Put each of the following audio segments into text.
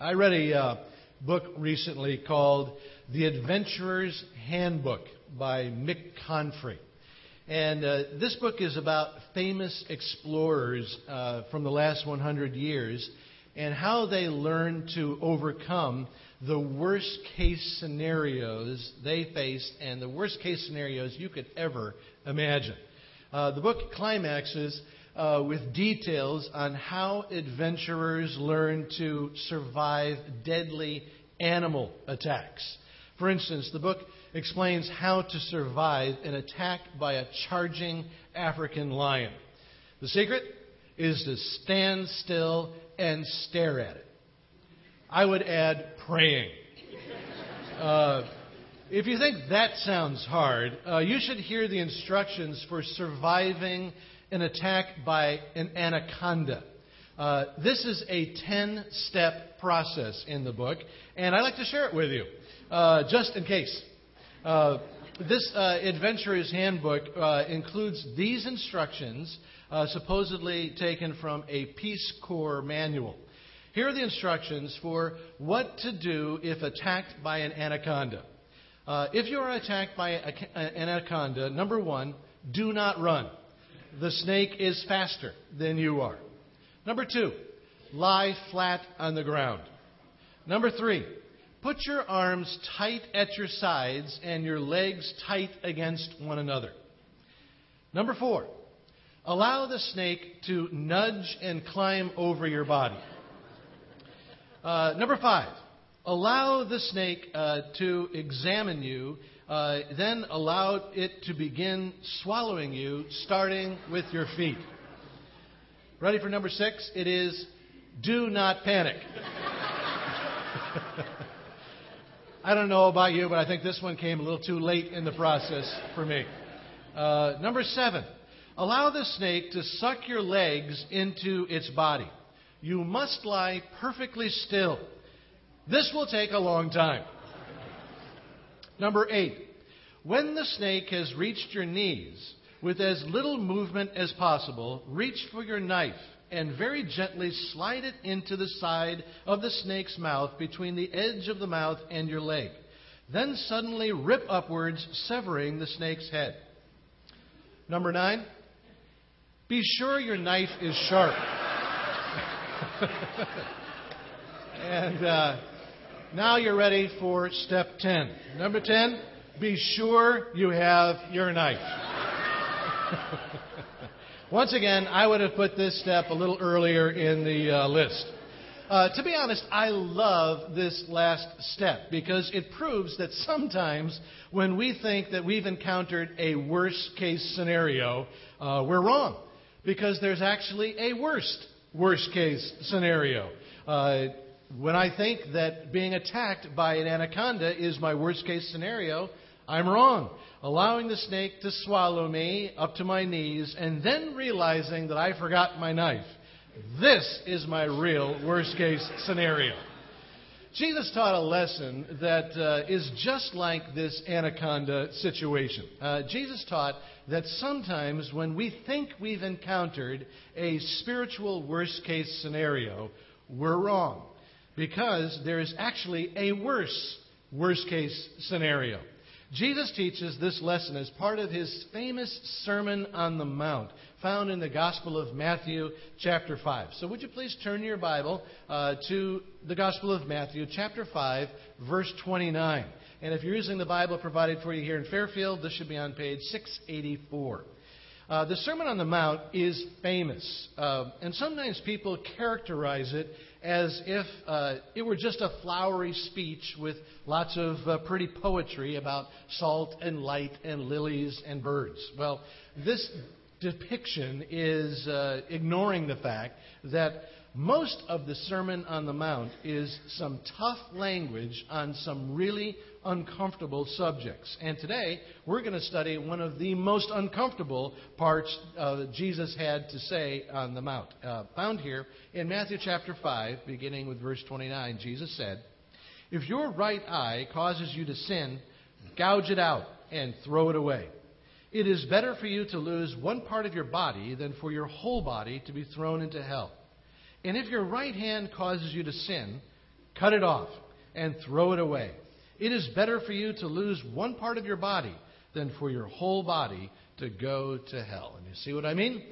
I read a uh, book recently called The Adventurer's Handbook by Mick Conefrey. And uh, this book is about famous explorers uh, from the last 100 years and how they learned to overcome the worst case scenarios they faced and the worst case scenarios you could ever imagine. Uh, the book climaxes uh, with details on how adventurers learn to survive deadly animal attacks. For instance, the book explains how to survive an attack by a charging African lion. The secret is to stand still and stare at it. I would add praying. Uh, if you think that sounds hard, uh, you should hear the instructions for surviving an attack by an anaconda. Uh, this is a 10 step process in the book, and I'd like to share it with you, uh, just in case. Uh, this uh, Adventurer's Handbook uh, includes these instructions, uh, supposedly taken from a Peace Corps manual. Here are the instructions for what to do if attacked by an anaconda. if you are attacked by an anaconda, number one, do not run the snake is faster than you are. Number two, lie flat on the ground. Number three, put your arms tight at your sides and your legs tight against one another. Number four, allow the snake to nudge and climb over your body. Uh, number five, allow the snake uh, to examine you uh, then allowed it to begin swallowing you, starting with your feet. Ready for number six? It is do not panic. I don't know about you, but I think this one came a little too late in the process for me. Uh, number seven, allow the snake to suck your legs into its body. You must lie perfectly still. This will take a long time. Number eight, when the snake has reached your knees, with as little movement as possible, reach for your knife and very gently slide it into the side of the snake's mouth between the edge of the mouth and your leg. Then suddenly rip upwards, severing the snake's head. Number nine, be sure your knife is sharp. and uh, now you're ready for step 10. Number 10, be sure you have your knife. Once again, I would have put this step a little earlier in the uh, list. Uh, to be honest, I love this last step because it proves that sometimes when we think that we've encountered a worst case scenario, uh, we're wrong because there's actually a worst worst case scenario. Uh, when I think that being attacked by an anaconda is my worst case scenario, I'm wrong. Allowing the snake to swallow me up to my knees and then realizing that I forgot my knife. This is my real worst case scenario. Jesus taught a lesson that uh, is just like this anaconda situation. Uh, Jesus taught that sometimes when we think we've encountered a spiritual worst case scenario, we're wrong because there is actually a worse worst case scenario. Jesus teaches this lesson as part of his famous Sermon on the Mount, found in the Gospel of Matthew, chapter 5. So, would you please turn your Bible uh, to the Gospel of Matthew, chapter 5, verse 29. And if you're using the Bible provided for you here in Fairfield, this should be on page 684. Uh, the Sermon on the Mount is famous, uh, and sometimes people characterize it as if uh, it were just a flowery speech with lots of uh, pretty poetry about salt and light and lilies and birds. Well, this depiction is uh, ignoring the fact that most of the Sermon on the Mount is some tough language on some really uncomfortable subjects. And today, we're going to study one of the most uncomfortable parts uh, Jesus had to say on the Mount. Uh, found here in Matthew chapter 5, beginning with verse 29, Jesus said, If your right eye causes you to sin, gouge it out and throw it away. It is better for you to lose one part of your body than for your whole body to be thrown into hell. And if your right hand causes you to sin, cut it off and throw it away. It is better for you to lose one part of your body than for your whole body to go to hell. And you see what I mean?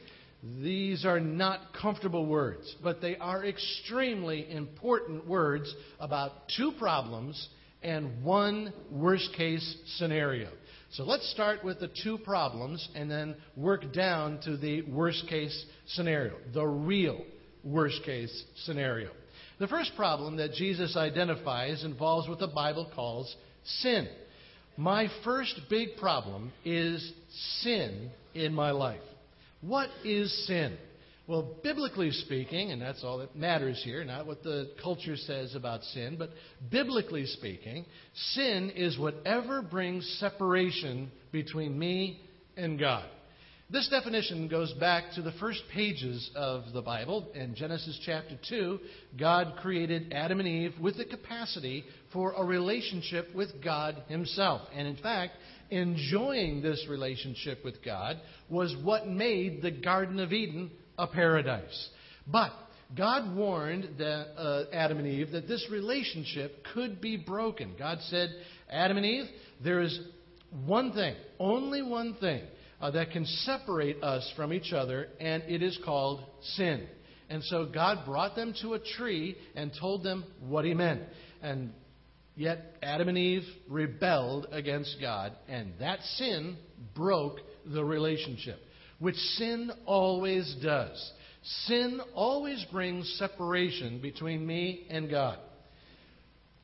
These are not comfortable words, but they are extremely important words about two problems and one worst case scenario. So let's start with the two problems and then work down to the worst case scenario, the real worst case scenario. The first problem that Jesus identifies involves what the Bible calls sin. My first big problem is sin in my life. What is sin? Well, biblically speaking, and that's all that matters here, not what the culture says about sin, but biblically speaking, sin is whatever brings separation between me and God. This definition goes back to the first pages of the Bible. In Genesis chapter 2, God created Adam and Eve with the capacity for a relationship with God Himself. And in fact, enjoying this relationship with God was what made the Garden of Eden a paradise. But God warned the, uh, Adam and Eve that this relationship could be broken. God said, Adam and Eve, there is one thing, only one thing uh, that can separate us from each other, and it is called sin. And so God brought them to a tree and told them what he meant. And yet Adam and Eve rebelled against God, and that sin broke the relationship, which sin always does. Sin always brings separation between me and God.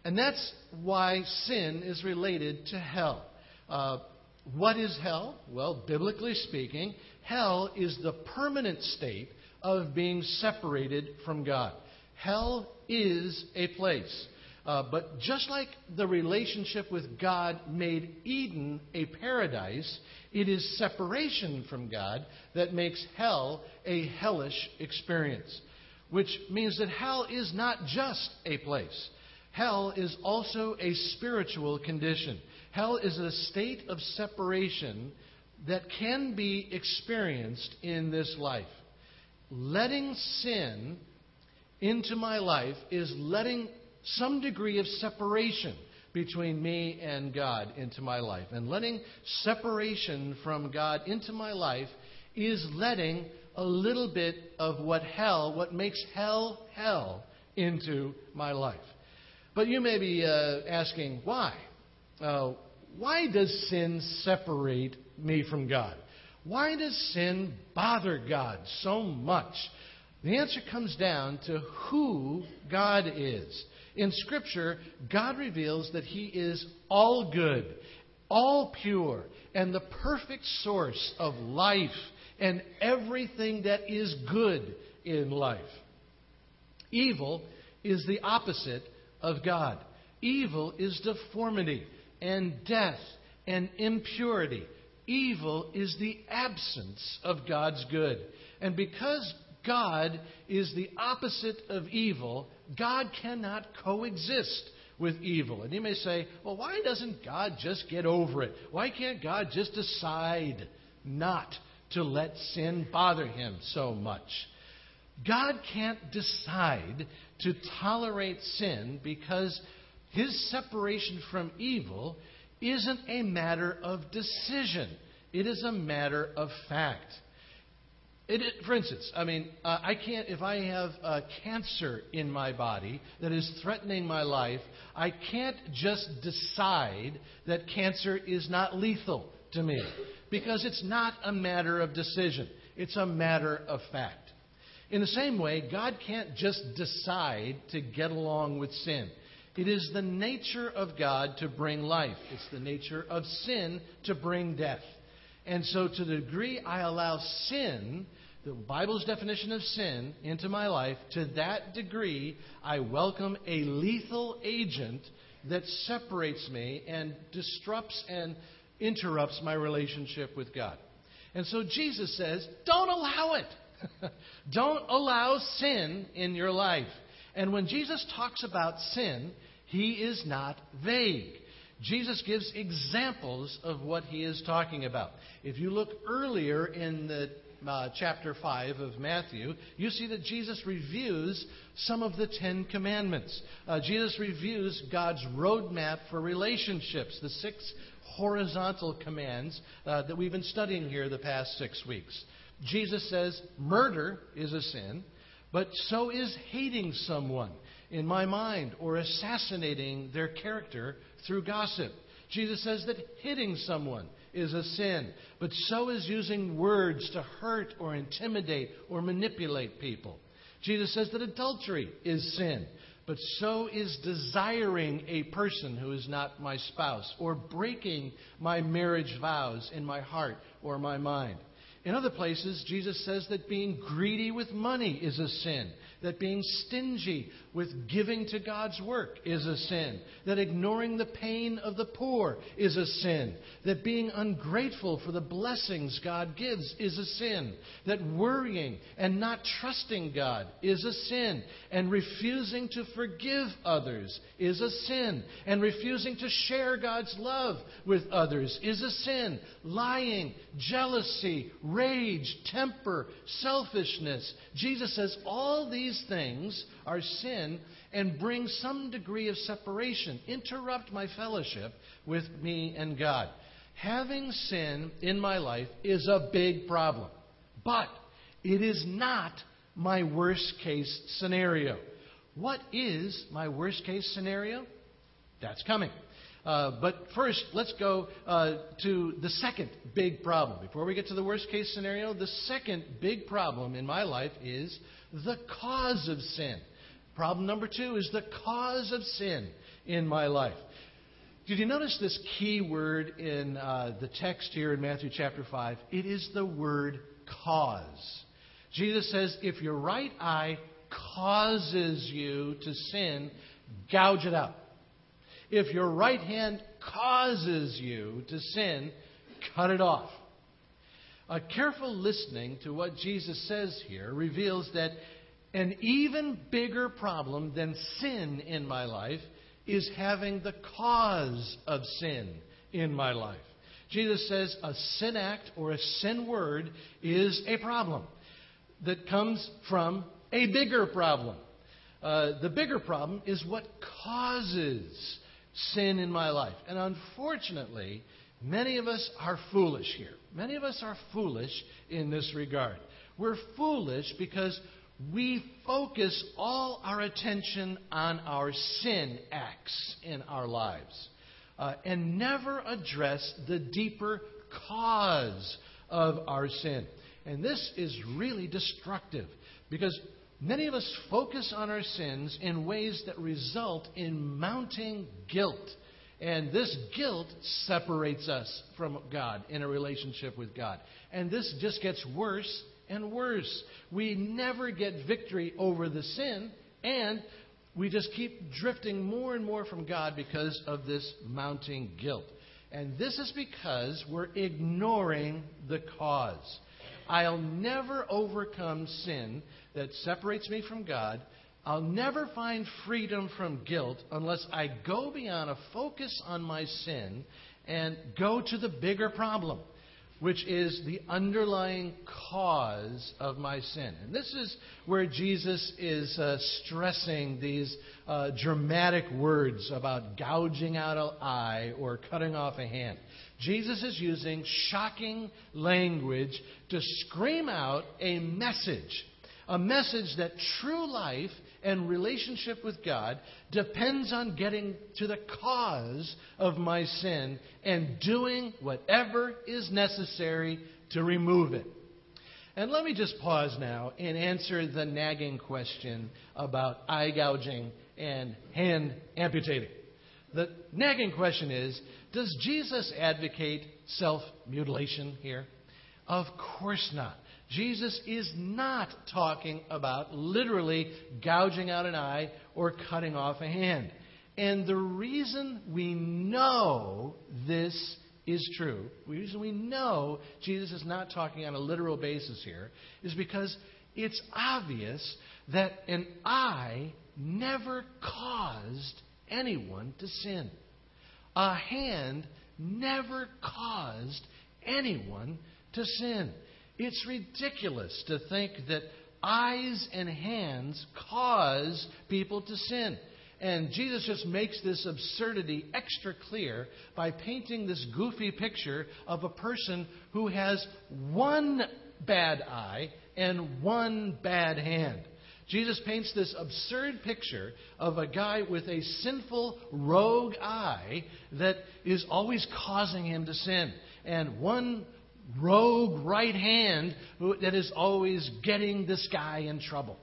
And that's why sin is related to hell. Uh, what is hell? Well, biblically speaking, hell is the permanent state of being separated from God. Hell is a place. Uh, but just like the relationship with God made Eden a paradise, it is separation from God that makes hell a hellish experience. Which means that hell is not just a place, hell is also a spiritual condition. Hell is a state of separation that can be experienced in this life. Letting sin into my life is letting some degree of separation between me and God into my life. And letting separation from God into my life is letting a little bit of what hell, what makes hell hell, into my life. But you may be uh, asking, why? Uh, why does sin separate me from God? Why does sin bother God so much? The answer comes down to who God is. In Scripture, God reveals that He is all good, all pure, and the perfect source of life and everything that is good in life. Evil is the opposite of God. Evil is deformity and death and impurity. Evil is the absence of God's good. And because God is the opposite of evil, God cannot coexist with evil. And you may say, well, why doesn't God just get over it? Why can't God just decide not to let sin bother him so much? God can't decide to tolerate sin because his separation from evil isn't a matter of decision, it is a matter of fact. It, for instance, I mean, uh, I can't, if I have uh, cancer in my body that is threatening my life, I can't just decide that cancer is not lethal to me because it's not a matter of decision, it's a matter of fact. In the same way, God can't just decide to get along with sin. It is the nature of God to bring life. It's the nature of sin to bring death. And so, to the degree I allow sin, the Bible's definition of sin, into my life, to that degree I welcome a lethal agent that separates me and disrupts and interrupts my relationship with God. And so Jesus says, don't allow it. don't allow sin in your life. And when Jesus talks about sin, he is not vague. Jesus gives examples of what he is talking about. If you look earlier in the uh, chapter 5 of Matthew, you see that Jesus reviews some of the Ten Commandments. Uh, Jesus reviews God's roadmap for relationships, the six horizontal commands uh, that we've been studying here the past six weeks. Jesus says murder is a sin, but so is hating someone in my mind or assassinating their character through gossip. Jesus says that hitting someone is a sin, but so is using words to hurt or intimidate or manipulate people. Jesus says that adultery is sin, but so is desiring a person who is not my spouse or breaking my marriage vows in my heart or my mind. In other places, Jesus says that being greedy with money is a sin, that being stingy with giving to God's work is a sin, that ignoring the pain of the poor is a sin, that being ungrateful for the blessings God gives is a sin, that worrying and not trusting God is a sin, and refusing to forgive others is a sin, and refusing to share God's love with others is a sin, lying, jealousy, rage, temper, selfishness. Jesus says all these things are sin and bring some degree of separation, interrupt my fellowship with me and God. Having sin in my life is a big problem, but it is not my worst case scenario. What is my worst case scenario? That's coming. Uh, but first, let's go uh, to the second big problem. Before we get to the worst case scenario, the second big problem in my life is the cause of sin. Problem number two is the cause of sin in my life. Did you notice this key word in uh, the text here in Matthew chapter 5? It is the word cause. Jesus says, if your right eye causes you to sin, gouge it out. If your right hand causes you to sin, cut it off. A careful listening to what Jesus says here reveals that an even bigger problem than sin in my life is having the cause of sin in my life. Jesus says a sin act or a sin word is a problem that comes from a bigger problem. Uh, the bigger problem is what causes sin in my life. And unfortunately, many of us are foolish here. Many of us are foolish in this regard. We're foolish because we focus all our attention on our sin acts in our lives uh, and never address the deeper cause of our sin. And this is really destructive because many of us focus on our sins in ways that result in mounting guilt. And this guilt separates us from God in a relationship with God. And this just gets worse and worse. We never get victory over the sin, and we just keep drifting more and more from God because of this mounting guilt. And this is because we're ignoring the cause. I'll never overcome sin that separates me from God. I'll never find freedom from guilt unless I go beyond a focus on my sin and go to the bigger problem which is the underlying cause of my sin. And this is where Jesus is uh, stressing these uh, dramatic words about gouging out an eye or cutting off a hand. Jesus is using shocking language to scream out a message, a message that true life and relationship with God depends on getting to the cause of my sin and doing whatever is necessary to remove it. And let me just pause now and answer the nagging question about eye gouging and hand amputating. The nagging question is Does Jesus advocate self mutilation here? Of course not. Jesus is not talking about literally gouging out an eye or cutting off a hand. And the reason we know this is true, the reason we know Jesus is not talking on a literal basis here, is because it's obvious that an eye never caused anyone to sin. A hand never caused anyone to sin. It's ridiculous to think that eyes and hands cause people to sin. And Jesus just makes this absurdity extra clear by painting this goofy picture of a person who has one bad eye and one bad hand. Jesus paints this absurd picture of a guy with a sinful rogue eye that is always causing him to sin, and one rogue right hand that is always getting this guy in trouble.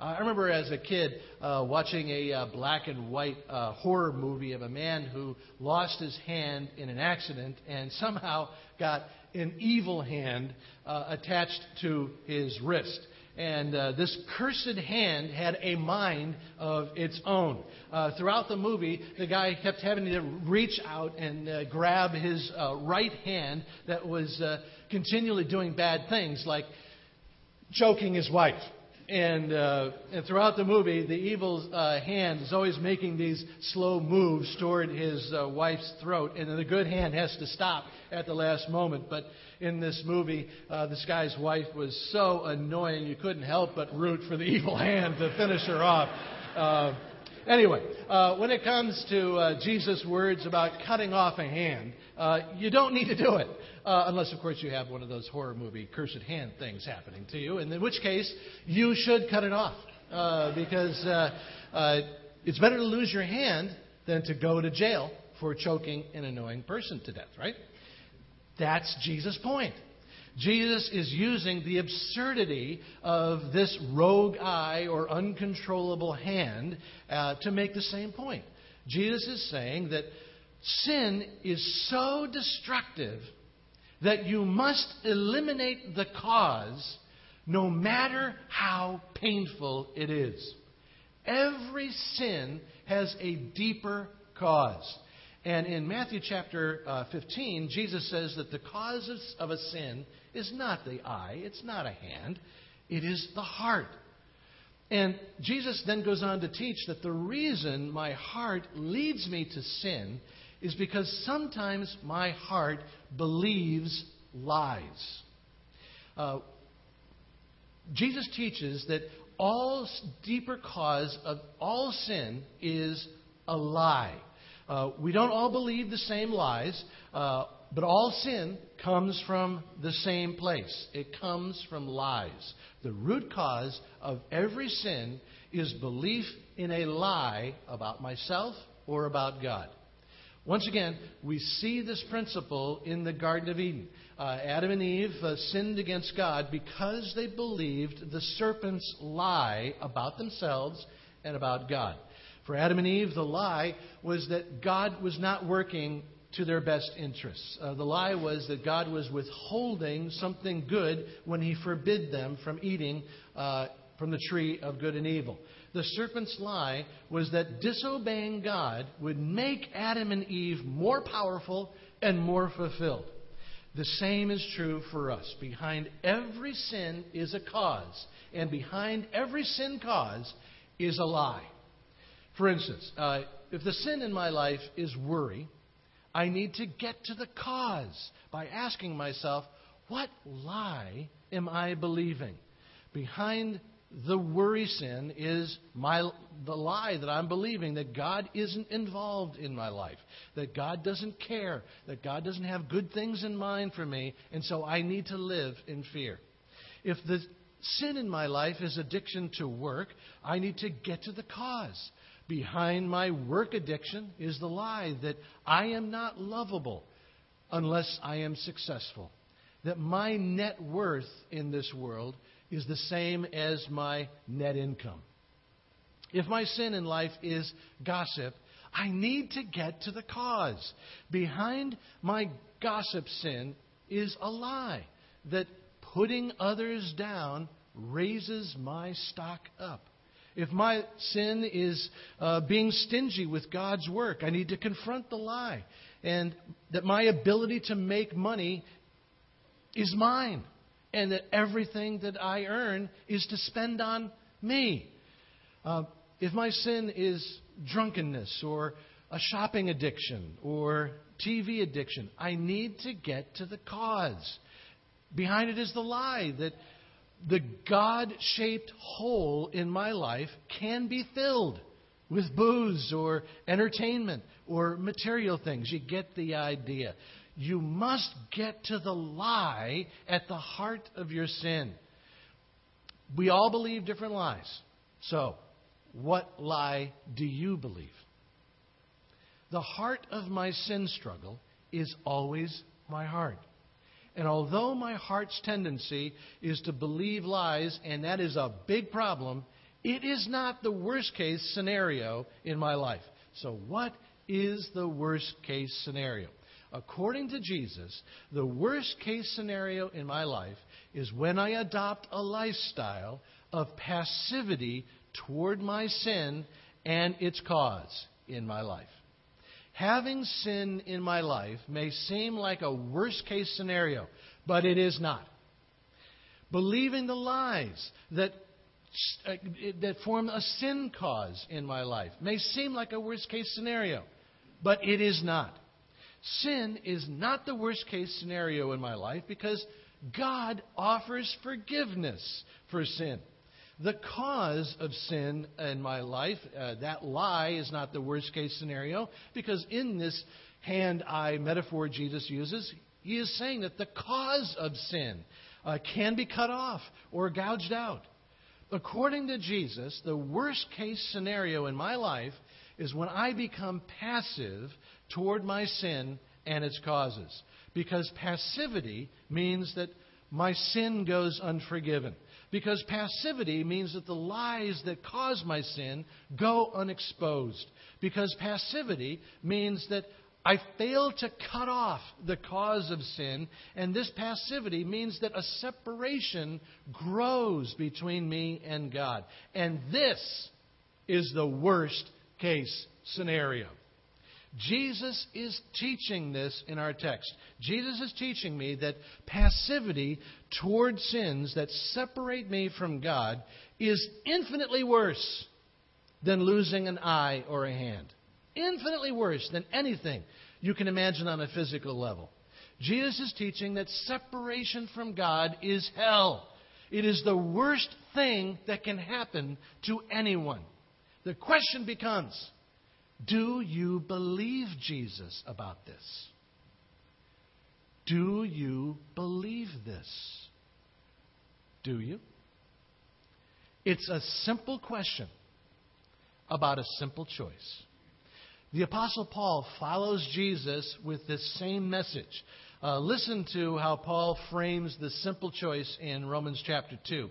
Uh, I remember as a kid uh, watching a uh, black and white uh, horror movie of a man who lost his hand in an accident and somehow got an evil hand uh, attached to his wrist. And uh, this cursed hand had a mind of its own. Uh, throughout the movie, the guy kept having to reach out and uh, grab his uh, right hand that was uh, continually doing bad things, like choking his wife. And, uh, and throughout the movie, the evil uh, hand is always making these slow moves toward his uh, wife's throat, and then the good hand has to stop at the last moment. But in this movie, uh, this guy's wife was so annoying you couldn't help but root for the evil hand to finish her off. Uh, anyway, uh, when it comes to uh, Jesus' words about cutting off a hand, uh, you don't need to do it. Uh, unless, of course, you have one of those horror movie cursed hand things happening to you, in which case you should cut it off. because it's better to lose your hand than to go to jail for choking an annoying person to death, right? That's Jesus' point. Jesus is using the absurdity of this rogue eye or uncontrollable hand uh, to make the same point. Jesus is saying that sin is so destructive that you must eliminate the cause no matter how painful it is. Every sin has a deeper cause. And in Matthew chapter uh, 15, Jesus says that the cause of a sin is not the eye, it's not a hand, it is the heart. And Jesus then goes on to teach that the reason my heart leads me to sin is because sometimes my heart believes lies. Uh, Jesus teaches that all deeper cause of all sin is a lie. Uh, we don't all believe the same lies, uh, but all sin comes from the same place. It comes from lies. The root cause of every sin is belief in a lie about myself or about God. Once again, we see this principle in the Garden of Eden. Uh, Adam and Eve uh, sinned against God because they believed the serpent's lie about themselves and about God. For Adam and Eve, the lie was that God was not working to their best interests. Uh, the lie was that God was withholding something good when he forbid them from eating uh, from the tree of good and evil. The serpent's lie was that disobeying God would make Adam and Eve more powerful and more fulfilled. The same is true for us. Behind every sin is a cause, and behind every sin cause is a lie. For instance, uh, if the sin in my life is worry, I need to get to the cause by asking myself, what lie am I believing? Behind the worry sin is my, the lie that I'm believing that God isn't involved in my life, that God doesn't care, that God doesn't have good things in mind for me, and so I need to live in fear. If the sin in my life is addiction to work, I need to get to the cause. Behind my work addiction is the lie that I am not lovable unless I am successful. That my net worth in this world is the same as my net income. If my sin in life is gossip, I need to get to the cause. Behind my gossip sin is a lie that putting others down raises my stock up. If my sin is uh, being stingy with God's work, I need to confront the lie. And that my ability to make money is mine. And that everything that I earn is to spend on me. Uh, if my sin is drunkenness or a shopping addiction or TV addiction, I need to get to the cause. Behind it is the lie that the God shaped hole in my life can be filled with booze or entertainment or material things. You get the idea. You must get to the lie at the heart of your sin. We all believe different lies. So, what lie do you believe? The heart of my sin struggle is always my heart. And although my heart's tendency is to believe lies, and that is a big problem, it is not the worst case scenario in my life. So, what is the worst case scenario? According to Jesus, the worst case scenario in my life is when I adopt a lifestyle of passivity toward my sin and its cause in my life. Having sin in my life may seem like a worst case scenario, but it is not. Believing the lies that uh, that form a sin cause in my life may seem like a worst case scenario, but it is not. Sin is not the worst case scenario in my life because God offers forgiveness for sin. The cause of sin in my life, uh, that lie, is not the worst case scenario because in this hand eye metaphor Jesus uses, he is saying that the cause of sin uh, can be cut off or gouged out. According to Jesus, the worst case scenario in my life is when I become passive toward my sin and its causes. Because passivity means that my sin goes unforgiven. Because passivity means that the lies that cause my sin go unexposed. Because passivity means that I fail to cut off the cause of sin, and this passivity means that a separation grows between me and God. And this is the worst case scenario. Jesus is teaching this in our text. Jesus is teaching me that passivity toward sins that separate me from God is infinitely worse than losing an eye or a hand. Infinitely worse than anything you can imagine on a physical level. Jesus is teaching that separation from God is hell. It is the worst thing that can happen to anyone. The question becomes do you believe Jesus about this? Do you believe this? Do you? It's a simple question about a simple choice. The Apostle Paul follows Jesus with this same message. Uh, listen to how Paul frames the simple choice in Romans chapter 2.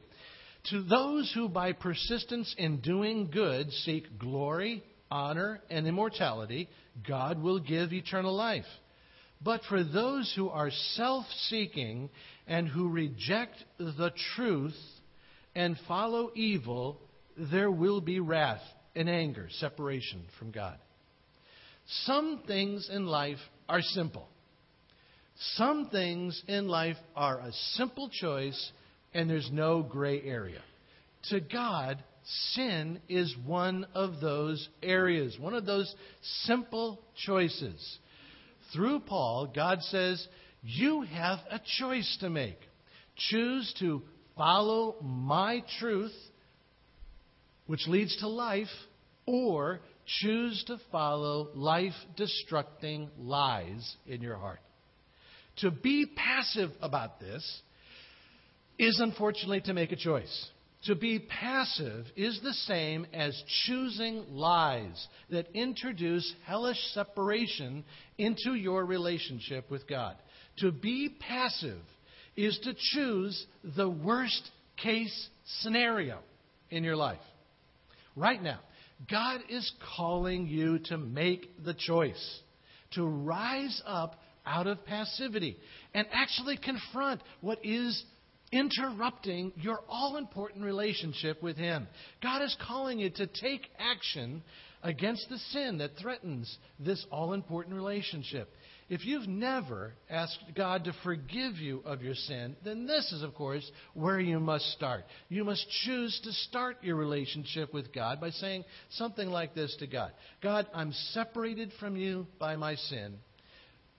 To those who by persistence in doing good seek glory, honor, and immortality, God will give eternal life. But for those who are self seeking and who reject the truth and follow evil, there will be wrath and anger, separation from God. Some things in life are simple. Some things in life are a simple choice and there's no gray area. To God, sin is one of those areas, one of those simple choices. Through Paul, God says, You have a choice to make. Choose to follow my truth, which leads to life, or choose to follow life destructing lies in your heart. To be passive about this is unfortunately to make a choice. To be passive is the same as choosing lies that introduce hellish separation into your relationship with God. To be passive is to choose the worst case scenario in your life. Right now, God is calling you to make the choice, to rise up out of passivity and actually confront what is interrupting your all important relationship with Him. God is calling you to take action against the sin that threatens this all important relationship. If you've never asked God to forgive you of your sin, then this is, of course, where you must start. You must choose to start your relationship with God by saying something like this to God God, I'm separated from you by my sin.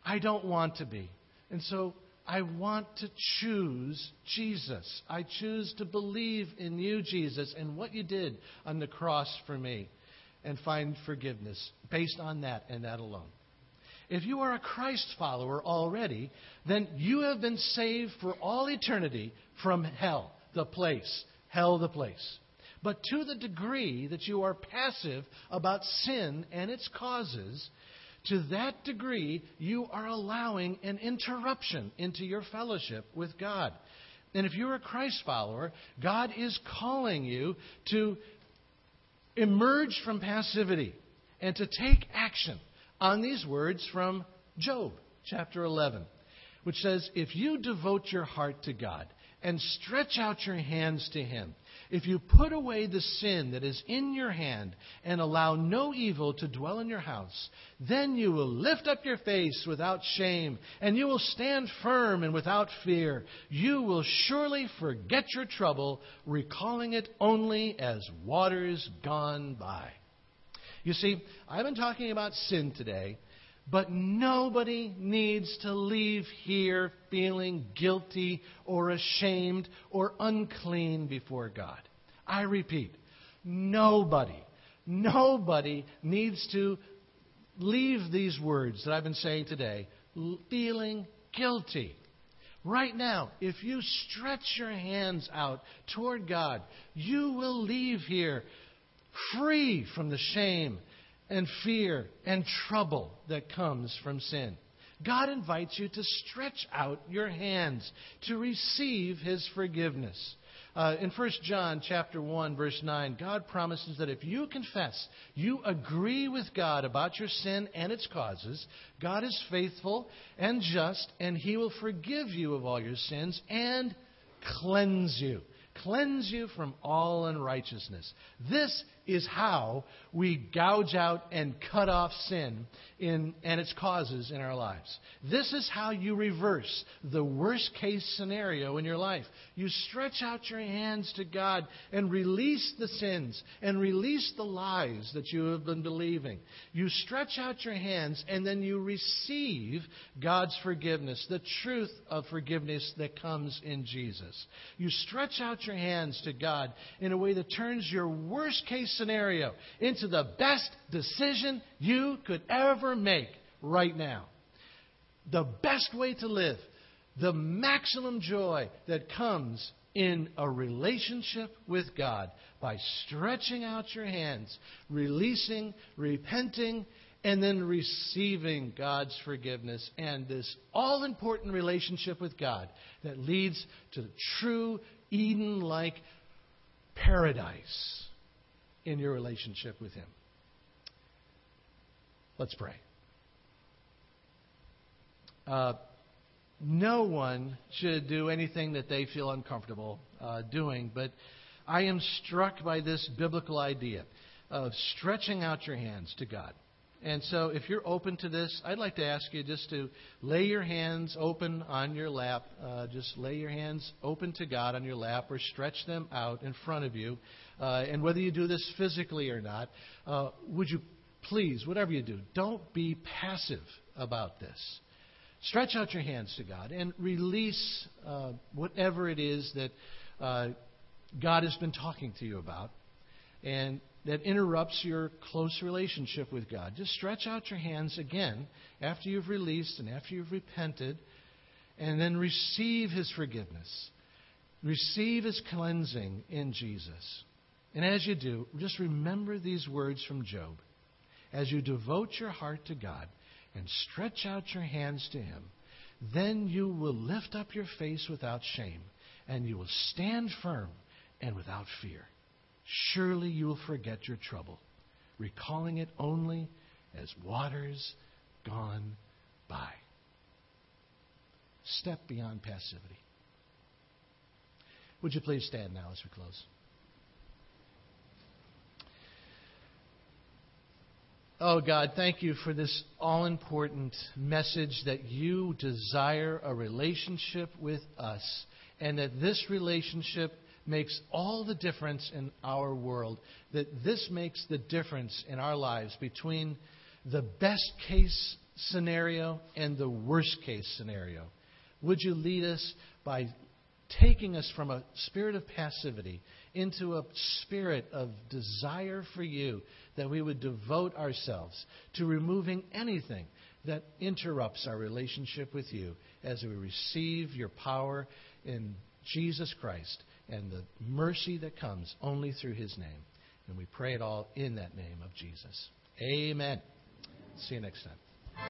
I don't want to be. And so I want to choose Jesus. I choose to believe in you, Jesus, and what you did on the cross for me, and find forgiveness based on that and that alone. If you are a Christ follower already, then you have been saved for all eternity from hell, the place. Hell, the place. But to the degree that you are passive about sin and its causes, to that degree you are allowing an interruption into your fellowship with God. And if you're a Christ follower, God is calling you to emerge from passivity and to take action on these words from Job chapter 11, which says, If you devote your heart to God and stretch out your hands to Him, if you put away the sin that is in your hand and allow no evil to dwell in your house, then you will lift up your face without shame, and you will stand firm and without fear. You will surely forget your trouble, recalling it only as waters gone by. You see, I've been talking about sin today, but nobody needs to leave here feeling guilty or ashamed or unclean before God. I repeat, nobody, nobody needs to leave these words that I've been saying today feeling guilty. Right now, if you stretch your hands out toward God, you will leave here free from the shame and fear and trouble that comes from sin. God invites you to stretch out your hands to receive his forgiveness. Uh, in 1 John chapter 1 verse 9, God promises that if you confess, you agree with God about your sin and its causes, God is faithful and just and he will forgive you of all your sins and cleanse you cleanse you from all unrighteousness. This is how we gouge out and cut off sin in, and its causes in our lives. This is how you reverse the worst case scenario in your life. You stretch out your hands to God and release the sins and release the lies that you have been believing. You stretch out your hands and then you receive God's forgiveness, the truth of forgiveness that comes in Jesus. You stretch out your hands to God in a way that turns your worst case scenario into the best decision you could ever make right now. The best way to live, the maximum joy that comes in a relationship with God by stretching out your hands, releasing, repenting, and then receiving God's forgiveness and this all important relationship with God that leads to the true Eden like paradise in your relationship with Him. Let's pray. Uh, no one should do anything that they feel uncomfortable uh, doing, but I am struck by this biblical idea of stretching out your hands to God. And so, if you're open to this, I'd like to ask you just to lay your hands open on your lap. Uh, just lay your hands open to God on your lap or stretch them out in front of you. Uh, and whether you do this physically or not, uh, would you please, whatever you do, don't be passive about this. Stretch out your hands to God and release uh, whatever it is that uh, God has been talking to you about. And that interrupts your close relationship with God. Just stretch out your hands again after you've released and after you've repented, and then receive His forgiveness. Receive His cleansing in Jesus. And as you do, just remember these words from Job. As you devote your heart to God and stretch out your hands to Him, then you will lift up your face without shame, and you will stand firm and without fear. Surely you will forget your trouble, recalling it only as waters gone by. Step beyond passivity. Would you please stand now as we close? Oh, God, thank you for this all important message that you desire a relationship with us and that this relationship makes all the difference in our world, that this makes the difference in our lives between the best case scenario and the worst case scenario. Would you lead us by taking us from a spirit of passivity into a spirit of desire for you, that we would devote ourselves to removing anything that interrupts our relationship with you as we receive your power in Jesus Christ and the mercy that comes only through his name. And we pray it all in that name of Jesus. Amen. See you next time.